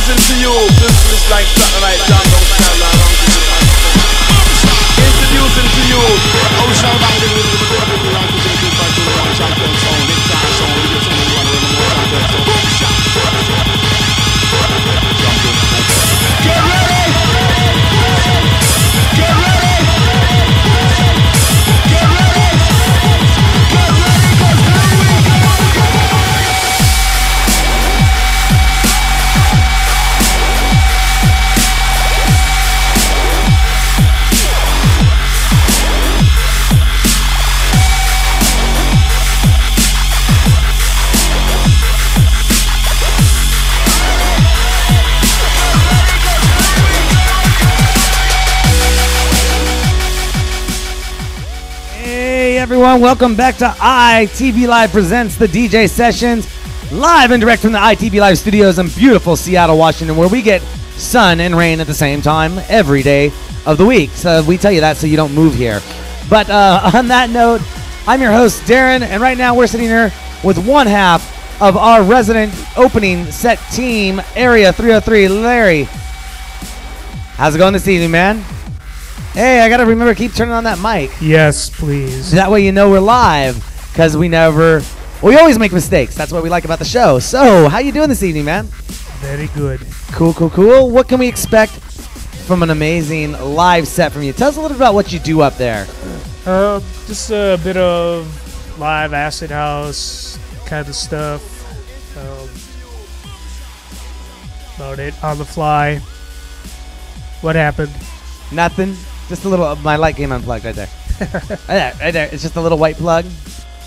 Introducing to you, is like style around to the Introducing to you, Ocean sound, everyone, welcome back to ITV Live presents the DJ sessions live and direct from the ITV Live studios in beautiful Seattle, Washington, where we get sun and rain at the same time every day of the week. So we tell you that so you don't move here. But uh, on that note, I'm your host Darren, and right now we're sitting here with one half of our resident opening set team, Area 303, Larry. How's it going this evening, man? Hey, I gotta remember keep turning on that mic. Yes, please. That way you know we're live, because we never, we always make mistakes. That's what we like about the show. So, how you doing this evening, man? Very good. Cool, cool, cool. What can we expect from an amazing live set from you? Tell us a little bit about what you do up there. Um, just a bit of live acid house kind of stuff. Um, about it on the fly. What happened? Nothing. Just a little. My light came unplugged right there. right there, right there. It's just a little white plug,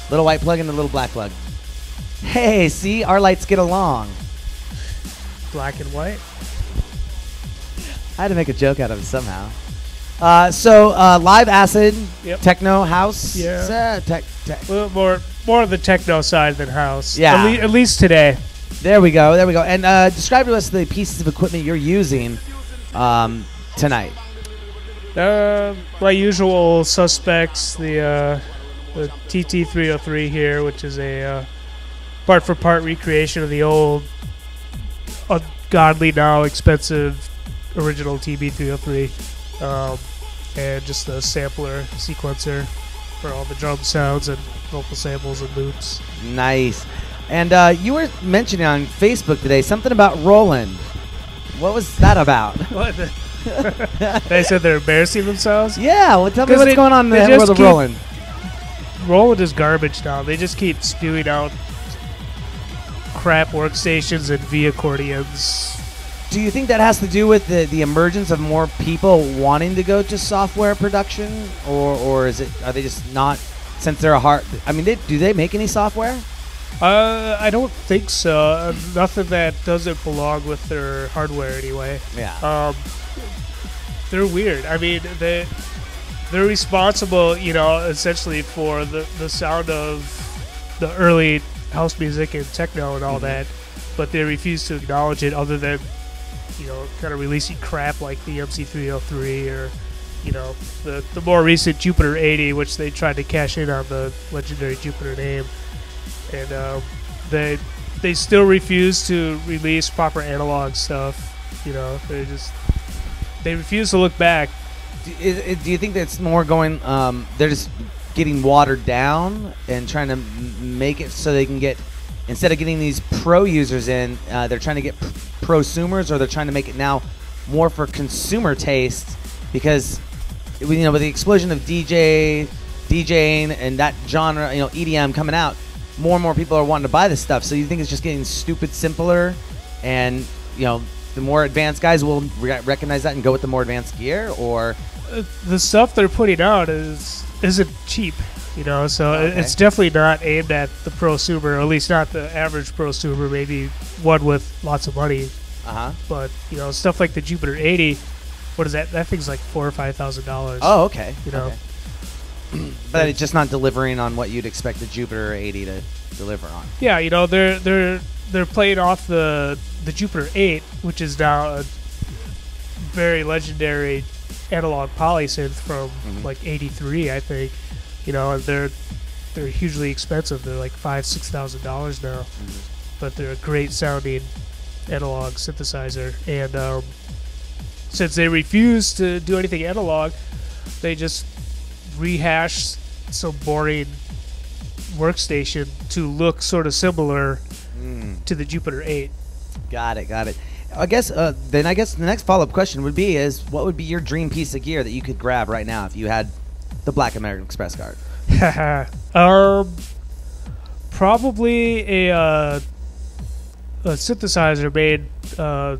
little white plug, and a little black plug. Hey, see, our lights get along. Black and white. I had to make a joke out of it somehow. Uh, so uh, live acid, Yep. techno house, Yeah. uh, tech, tech. Well, more more of the techno side than house. Yeah. At, le- at least today. There we go. There we go. And uh, describe to us the pieces of equipment you're using um, tonight. Uh, my usual suspects, the uh, the TT303 here, which is a uh, part for part recreation of the old, ungodly now expensive original TB303, um, and just a sampler sequencer for all the drum sounds and vocal samples and loops. Nice. And uh, you were mentioning on Facebook today something about Roland. What was that about? They said they're embarrassing themselves. yeah. Well, tell me what's they- going on in they the world of Roland. Roland is garbage now. They just keep spewing out crap workstations and V accordions. Do you think that has to do with the, the emergence of more people wanting to go to software production, or or is it are they just not since they're a hard? I mean, they, do they make any software? Uh, I don't think so. Uh, nothing that doesn't belong with their hardware anyway. Yeah. Um, they're weird. I mean, they they're responsible, you know, essentially for the the sound of the early house music and techno and all that, but they refuse to acknowledge it, other than you know, kind of releasing crap like the MC303 or you know the the more recent Jupiter 80, which they tried to cash in on the legendary Jupiter name, and um, they they still refuse to release proper analog stuff. You know, they just they refuse to look back. Do, do you think that's more going? Um, they're just getting watered down and trying to make it so they can get instead of getting these pro users in, uh, they're trying to get prosumers, or they're trying to make it now more for consumer taste because you know with the explosion of DJ DJing and that genre, you know EDM coming out, more and more people are wanting to buy this stuff. So you think it's just getting stupid simpler, and you know the more advanced guys will re- recognize that and go with the more advanced gear, or The stuff they're putting out is isn't cheap. You know, so Okay. it's definitely not aimed at the prosumer, or at least not the average prosumer. Maybe one with lots of money, uh huh. but you know, stuff like the Jupiter 80. What is that? That thing's like four or five thousand dollars. Oh, okay. You know. Okay. but it's just not delivering on what you'd expect the Jupiter 80 to deliver on. Yeah, you know they're they're they're playing off the the Jupiter 8, which is now a very legendary analog polysynth from Mhm. like '83, I think. You know, they're they're hugely expensive. They're like five six thousand dollars now, but they're a great sounding analog synthesizer, and um, since they refuse to do anything analog, they just rehash some boring workstation to look sort of similar Mm, to the Jupiter 8. got it, got it. I guess uh, then I guess the next follow up question would be is what would be your dream piece of gear that you could grab right now if you had the Black American Express card? um, probably a uh, a synthesizer made uh,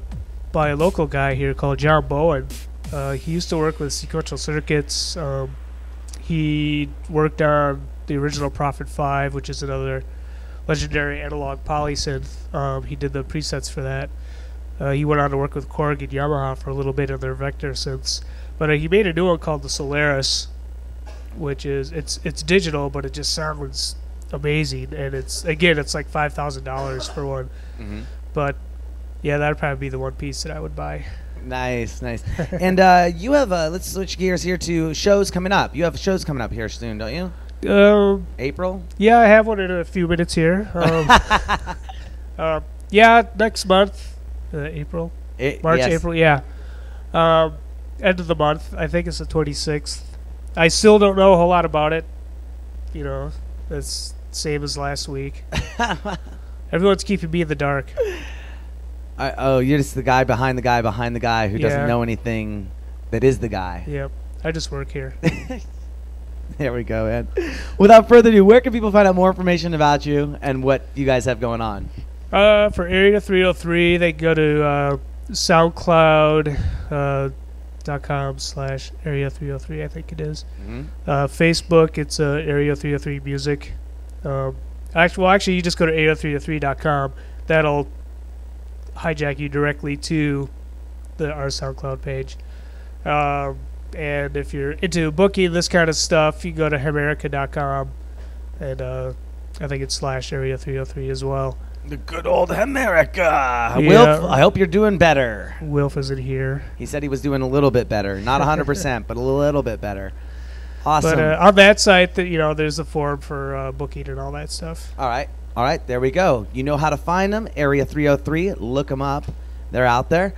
by a local guy here called John Bowen. Uh, he used to work with sequential circuits. Um, he worked on the original Prophet Five, which is another legendary analog polysynth. Um, he did the presets for that. Uh, he went on to work with Korg and Yamaha for a little bit on their Vector synths, but uh, he made a new one called the Solaris, which is it's it's digital, but it just sounds amazing, and it's again it's like five thousand dollars for one. Mm-hmm. But yeah, that'd probably be the one piece that I would buy. Nice, nice. and uh, you have uh, let's switch gears here to shows coming up. You have shows coming up here soon, don't you? Um, April. yeah, I have one in a few minutes here. Um, uh, yeah, next month, uh, April, A- March, yes. April, yeah. Um, end of the month. I think it's the twenty sixth. I still don't know a whole lot about it. You know, it's same as last week. Everyone's keeping me in the dark. I, oh, you're just the guy behind the guy behind the guy who Yeah. doesn't know anything that is the guy. Yep, I just work here. There we go, man. Without further ado, where can people find out more information about you and what you guys have going on? Uh, for Area 303, they go to uh, SoundCloud uh, dot com slash Area 303, I think it is. Mm-hmm. Uh, Facebook, it's uh, Area 303 Music. Um, actually, well, actually, you just go to area303.com. That'll hijack you directly to the our SoundCloud page. Um, and if you're into booking this kind of stuff, you go to Hamerica.com. And uh, I think it's slash Area 303 as well. The good old America. Yeah. Wilf, I hope you're doing better. Wilf isn't here. He said he was doing a little bit better, not 100%, but a little bit better. Awesome. But uh, on that site, that you know, there's a form for uh, booking and all that stuff. All right. All right. There we go. You know how to find them. Area 303. Look them up. They're out there.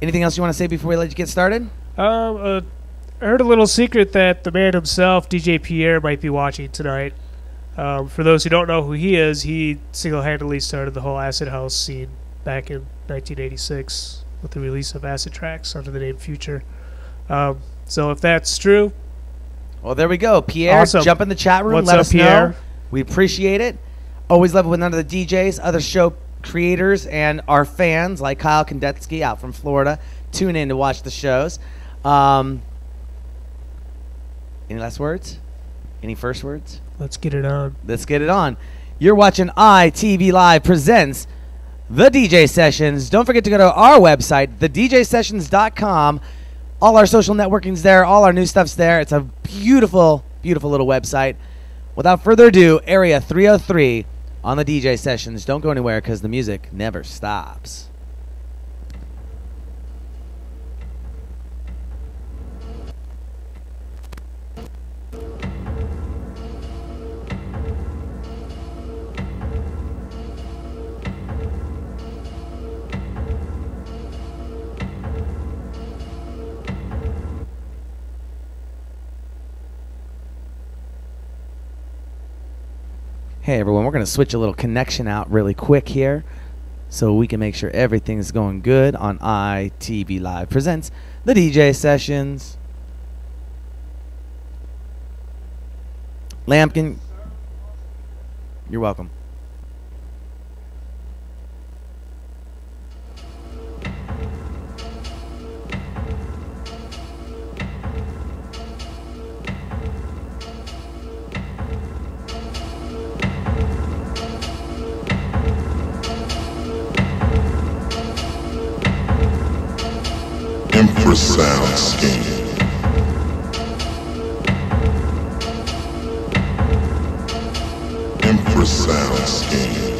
Anything else you want to say before we let you get started? Um, uh, I heard a little secret that the man himself, DJ Pierre, might be watching tonight. Um, for those who don't know who he is, he single-handedly started the whole acid house scene back in 1986 with the release of Acid Tracks under the name Phuture. Um, so if that's true, Well, there we go. Pierre, Awesome. jump in the chat room. What's let up, us know. Pierre? We appreciate it. Always love it when none of the DJs, other show creators, and our fans like Kyle Kandetsky out from Florida tune in to watch the shows. Um, any last words? Any first words? let's get it on. Let's get it on. You're watching ITV Live presents the DJ Sessions. Don't forget to go to our website, thedjsessions.com. All our social networking's there, all our new stuff's there. It's a beautiful, beautiful little website. Without further ado, Area 303 on the DJ Sessions. Don't go anywhere because the music never stops. Hey everyone, we're going to switch a little connection out really quick here so we can make sure everything's going good on ITV Live presents the DJ sessions. Lampkin, you're welcome. Infrasound scheme. Infrasound scheme.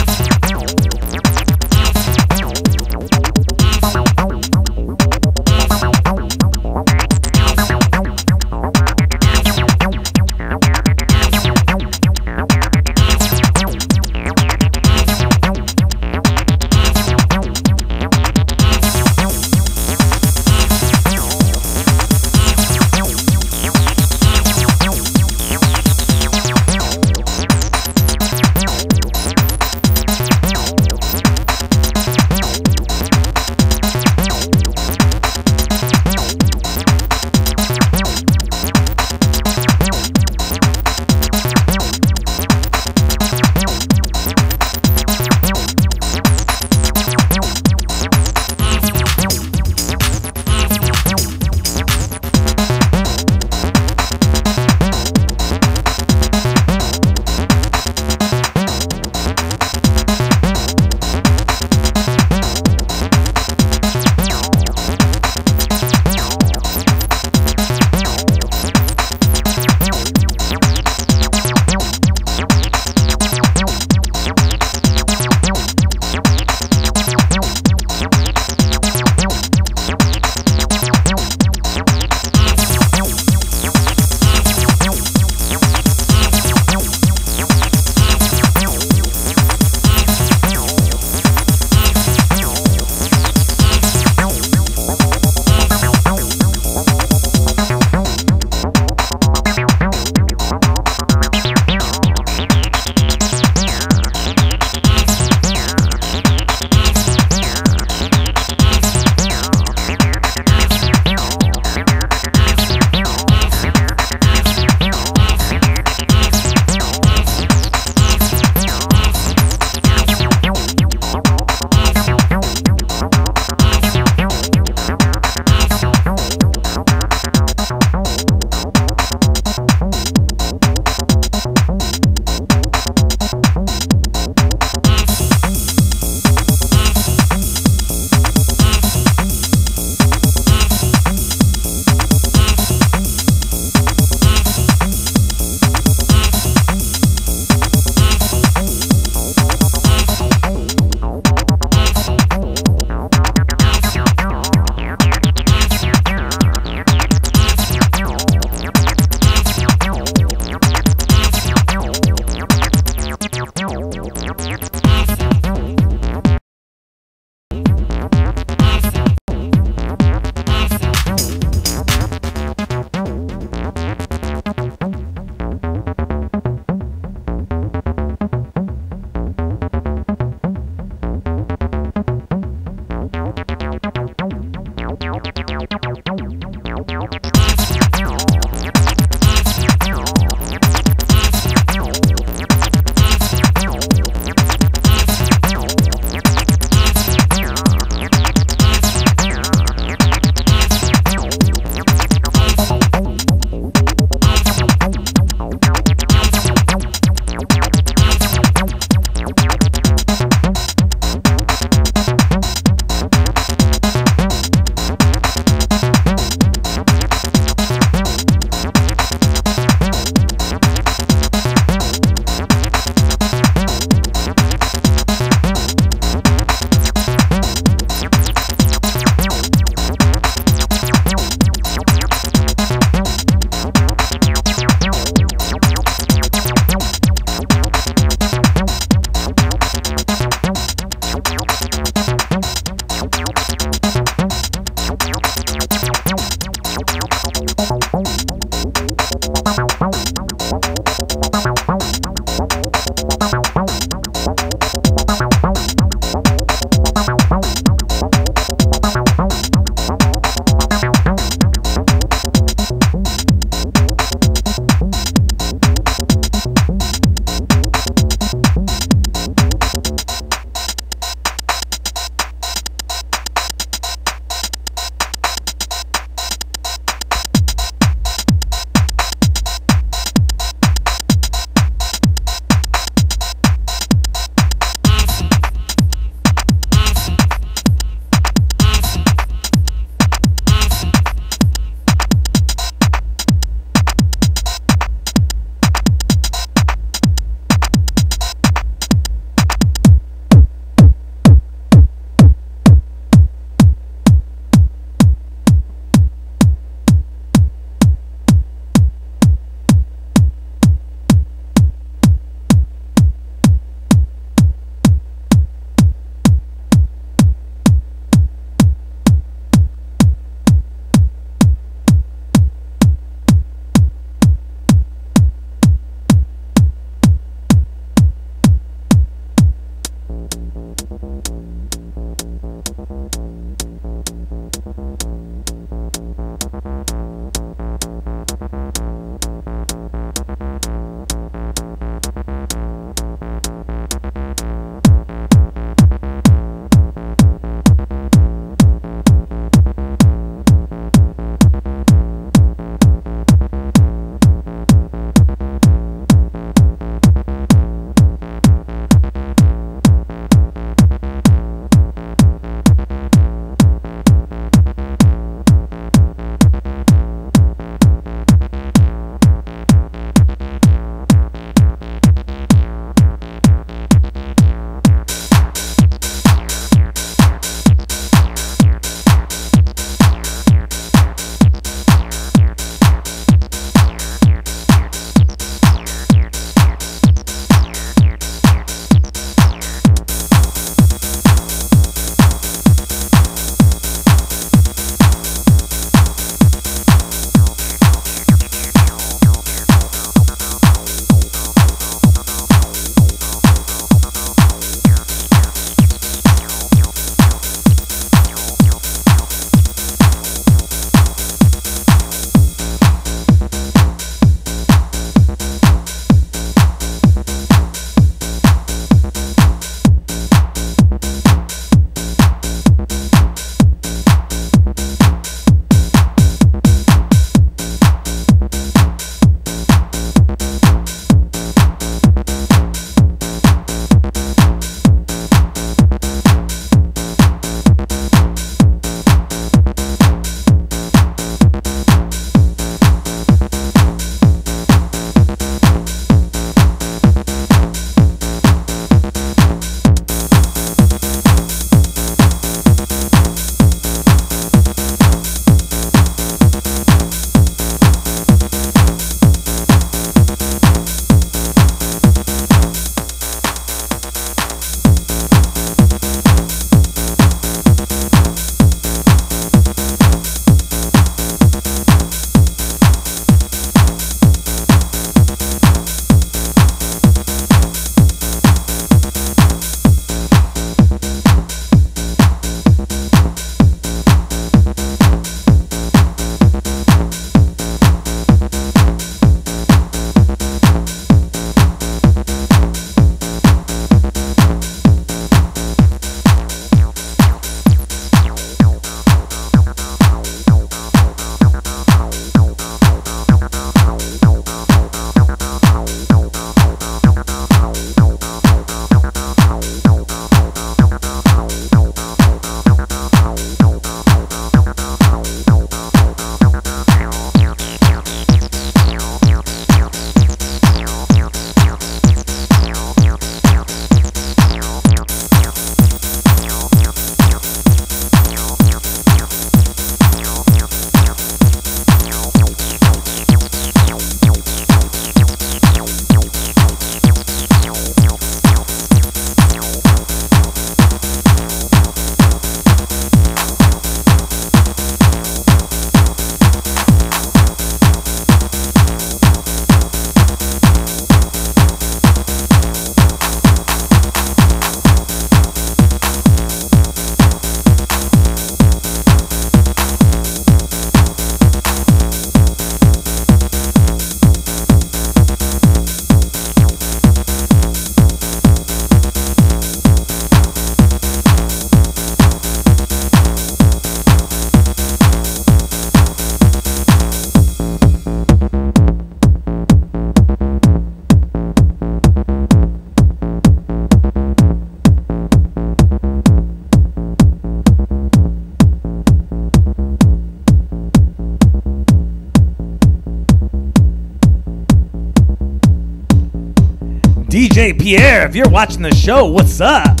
Pierre, if you're watching the show, what's up?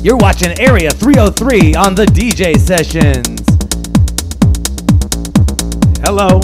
You're watching Area 303 on the DJ Sessions. Hello.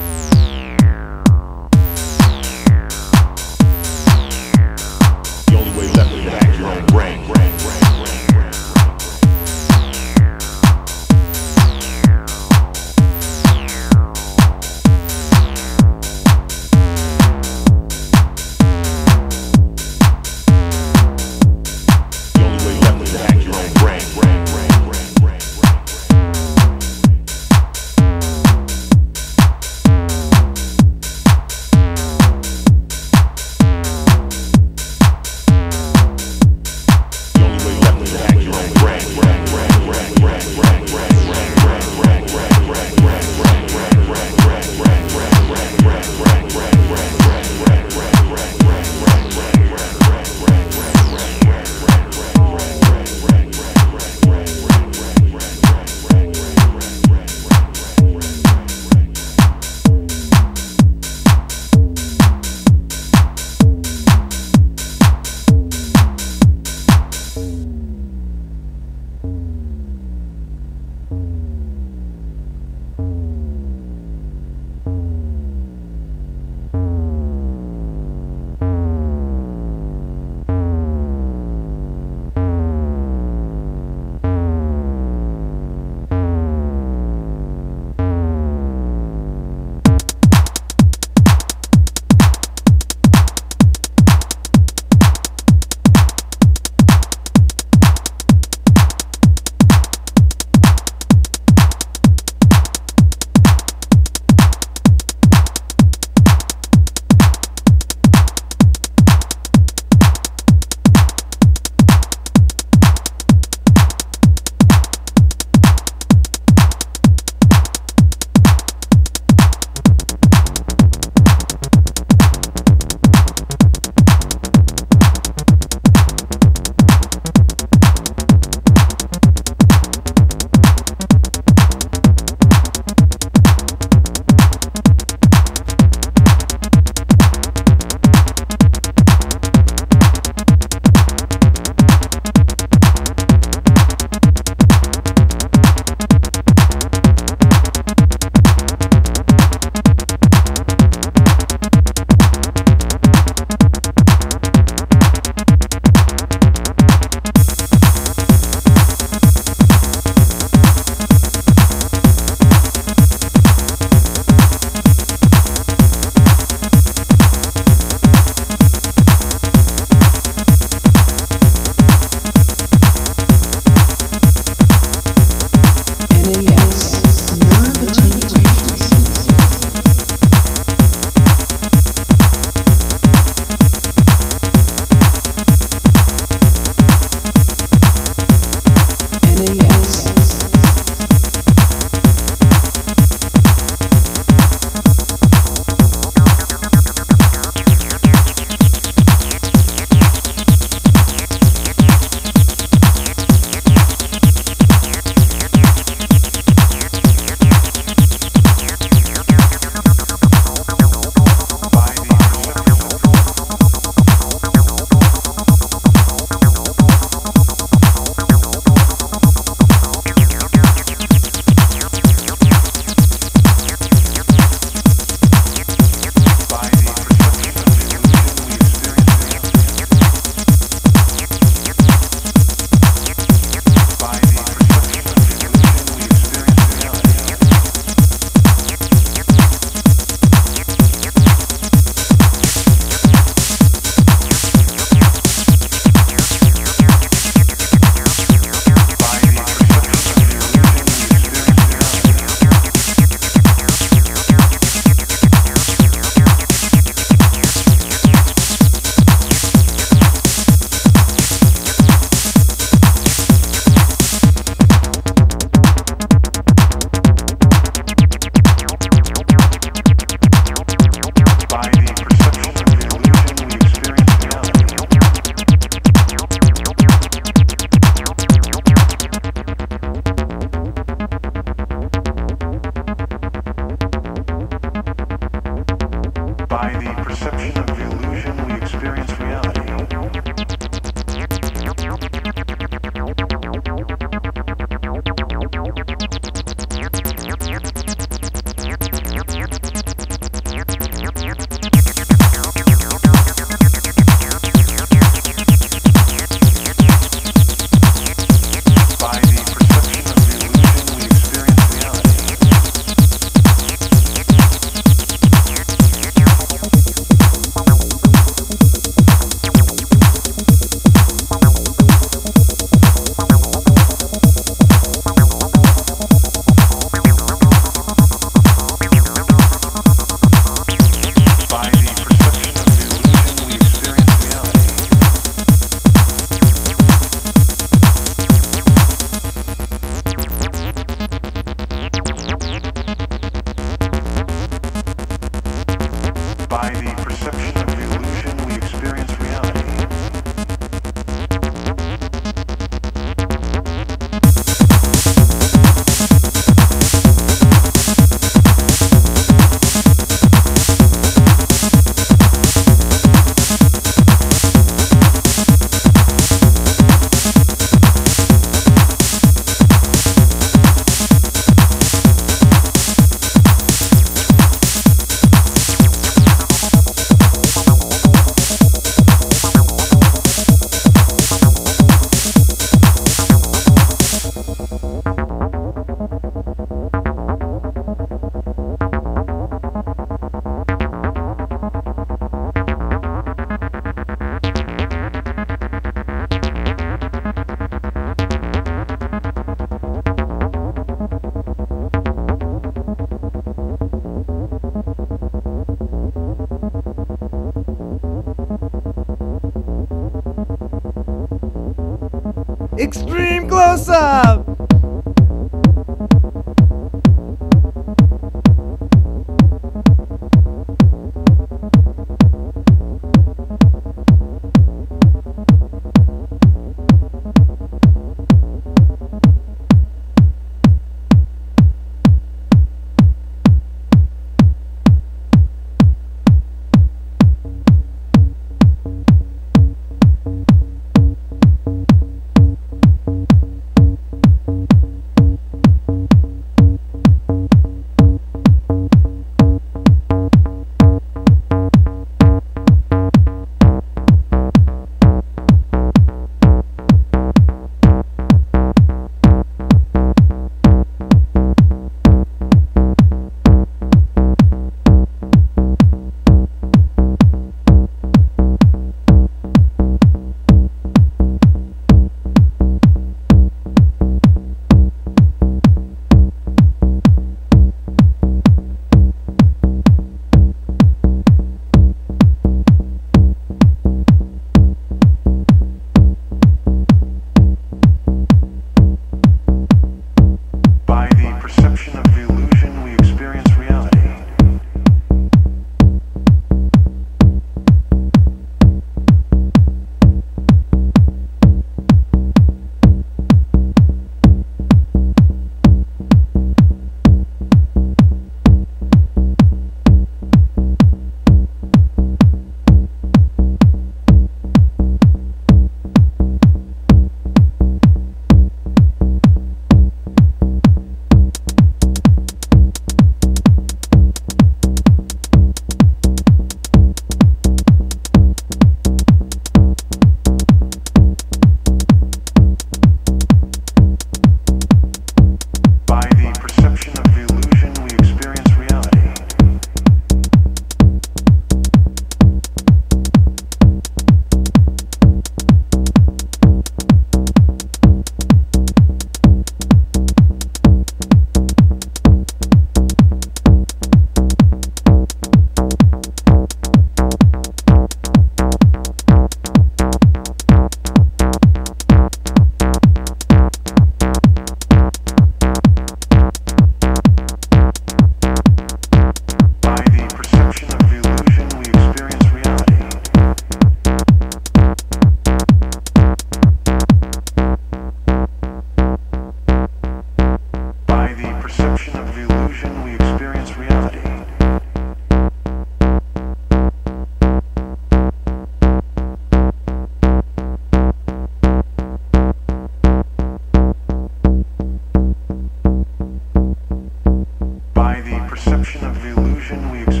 By the perception of the illusion, we experience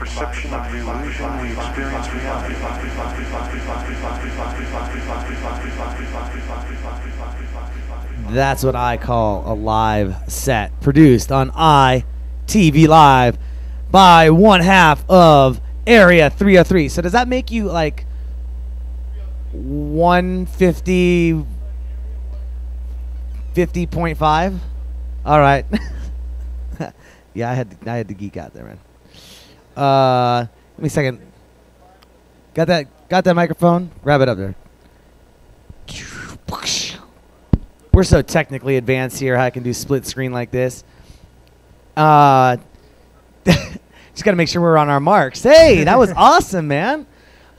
perception of the illusion, we experience reality. That's what I call a live set produced on iTV Live by one half of Area 303. So does that make you like 150 50.5? All right. yeah, I had to, I had to geek out there, man. Uh, give me a second. Got that got that microphone? Grab it up there. We're so technically advanced here. How I can do split screen like this. Uh, just got to make sure we're on our marks. Hey, that was awesome, man.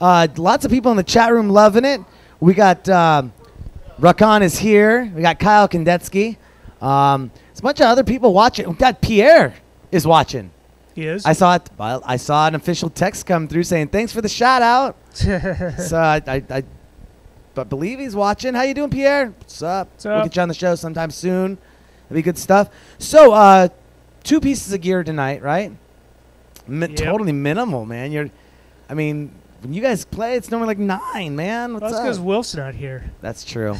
Uh, lots of people in the chat room loving it. We got um, Rakan is here. We got Kyle Kandetsky. Um, there's a bunch of other people watching. We got Pierre is watching. He is. I saw it. Well, I saw an official text come through saying thanks for the shout out. so I, I, I but believe he's watching. How you doing, Pierre? What's up? What's We'll up? get you on the show sometime soon. That'd be good stuff. So, uh, two pieces of gear tonight, right? Mi- Yep. Totally minimal, man. You're, I mean, when you guys play, it's normally like nine, man. What's That's up? because Wilf's not here. That's true.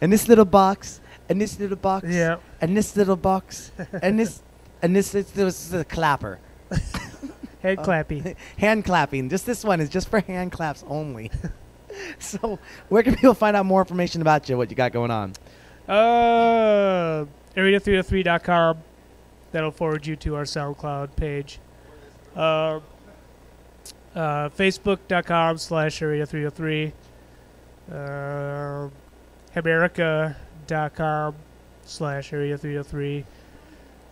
And this little box, and this little box, Yeah. and this little box, and this, and this, this, this is a clapper. Head Uh, clappy. hand clapping. Just this one is just for hand claps only. so, where can people find out more information about you? What you got going on? Uh, area303.com. That'll forward you to our SoundCloud page. Uh, uh, Facebook.com slash area303. Uh, America.com slash area303.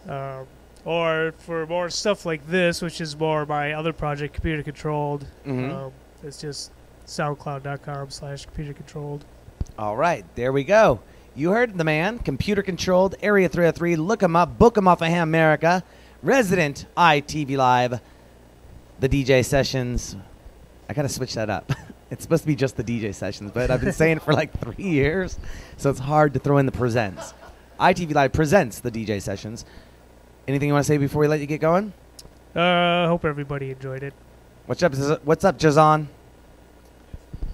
Um, or for more stuff like this, which is more my other project, Computer Controlled, Mhm. um, it's just soundcloud.com slash computer controlled. All right, there we go. You heard the man, computer controlled, Area 303. Look him up, book him off of Ham America, resident ITV Live, the DJ sessions. I gotta switch that up. it's supposed to be just the DJ sessions, but I've been saying it for like three years, so it's hard to throw in the presents. ITV Live presents the DJ sessions. Anything you want to say before we let you get going? Uh, hope everybody enjoyed it. What's up? What's up, Jazan?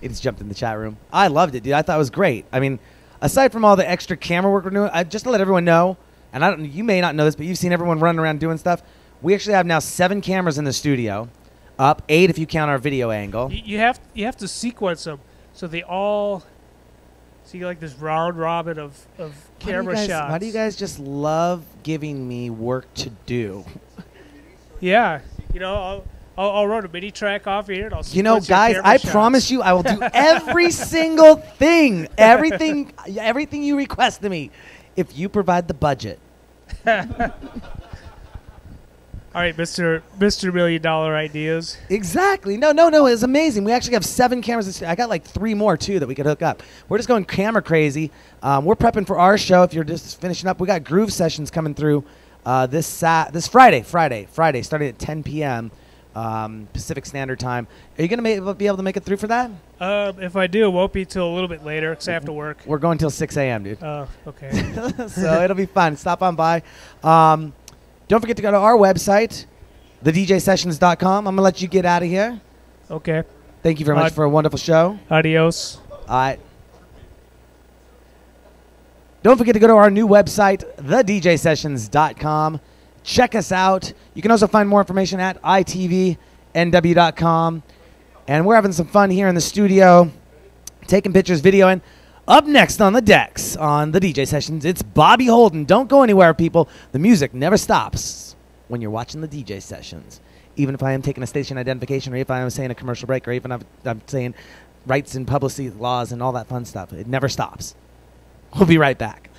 He just jumped in the chat room. I loved it, dude. I thought it was great. I mean, aside from all the extra camera work we're doing, I, just to let everyone know, and I don't, you may not know this, but you've seen everyone running around doing stuff. We actually have now seven cameras in the studio, up eight if you count our video angle. Y- You have you have to sequence them so they all see like this round robin of, of Why camera guys- shots. Why do you guys just love giving me work to do? Yeah, you know, I'll, I'll, I'll run a mini track off here. And I'll You know, guys, I shots. promise you, I will do every single thing, everything, everything you request of me, if you provide the budget. All right, Mister Mister Million Dollar Ideas. Exactly. No, no, no. It's amazing. We actually have seven cameras. I got like three more too that we could hook up. We're just going camera crazy. Um, we're prepping for our show. If you're just finishing up, we got groove sessions coming through uh, this sat this Friday, Friday, Friday, starting at 10 p.m. Um, Pacific Standard Time. Are you gonna be able to make it through for that? Um, if I do, it won't be till a little bit later because I have to work. We're going till 6 a.m., dude. Uh, okay. so it'll be fun. Stop on by. Um, don't forget to go to our website, thedjsessions.com. I'm gonna let you get out of here. okay. Thank you very much Uh, for a wonderful show. Adios. All right. Don't forget to go to our new website, thedjsessions.com. Check us out. You can also find more information at itvnw.com. And we're having some fun here in the studio, taking pictures, videoing. Up next on the decks on the DJ sessions, it's Bobby Holden. Don't go anywhere, people. The music never stops when you're watching the DJ sessions. Even if I am taking a station identification, or if I am saying a commercial break, or even if I'm saying rights and publicity laws and all that fun stuff, it never stops. We'll be right back.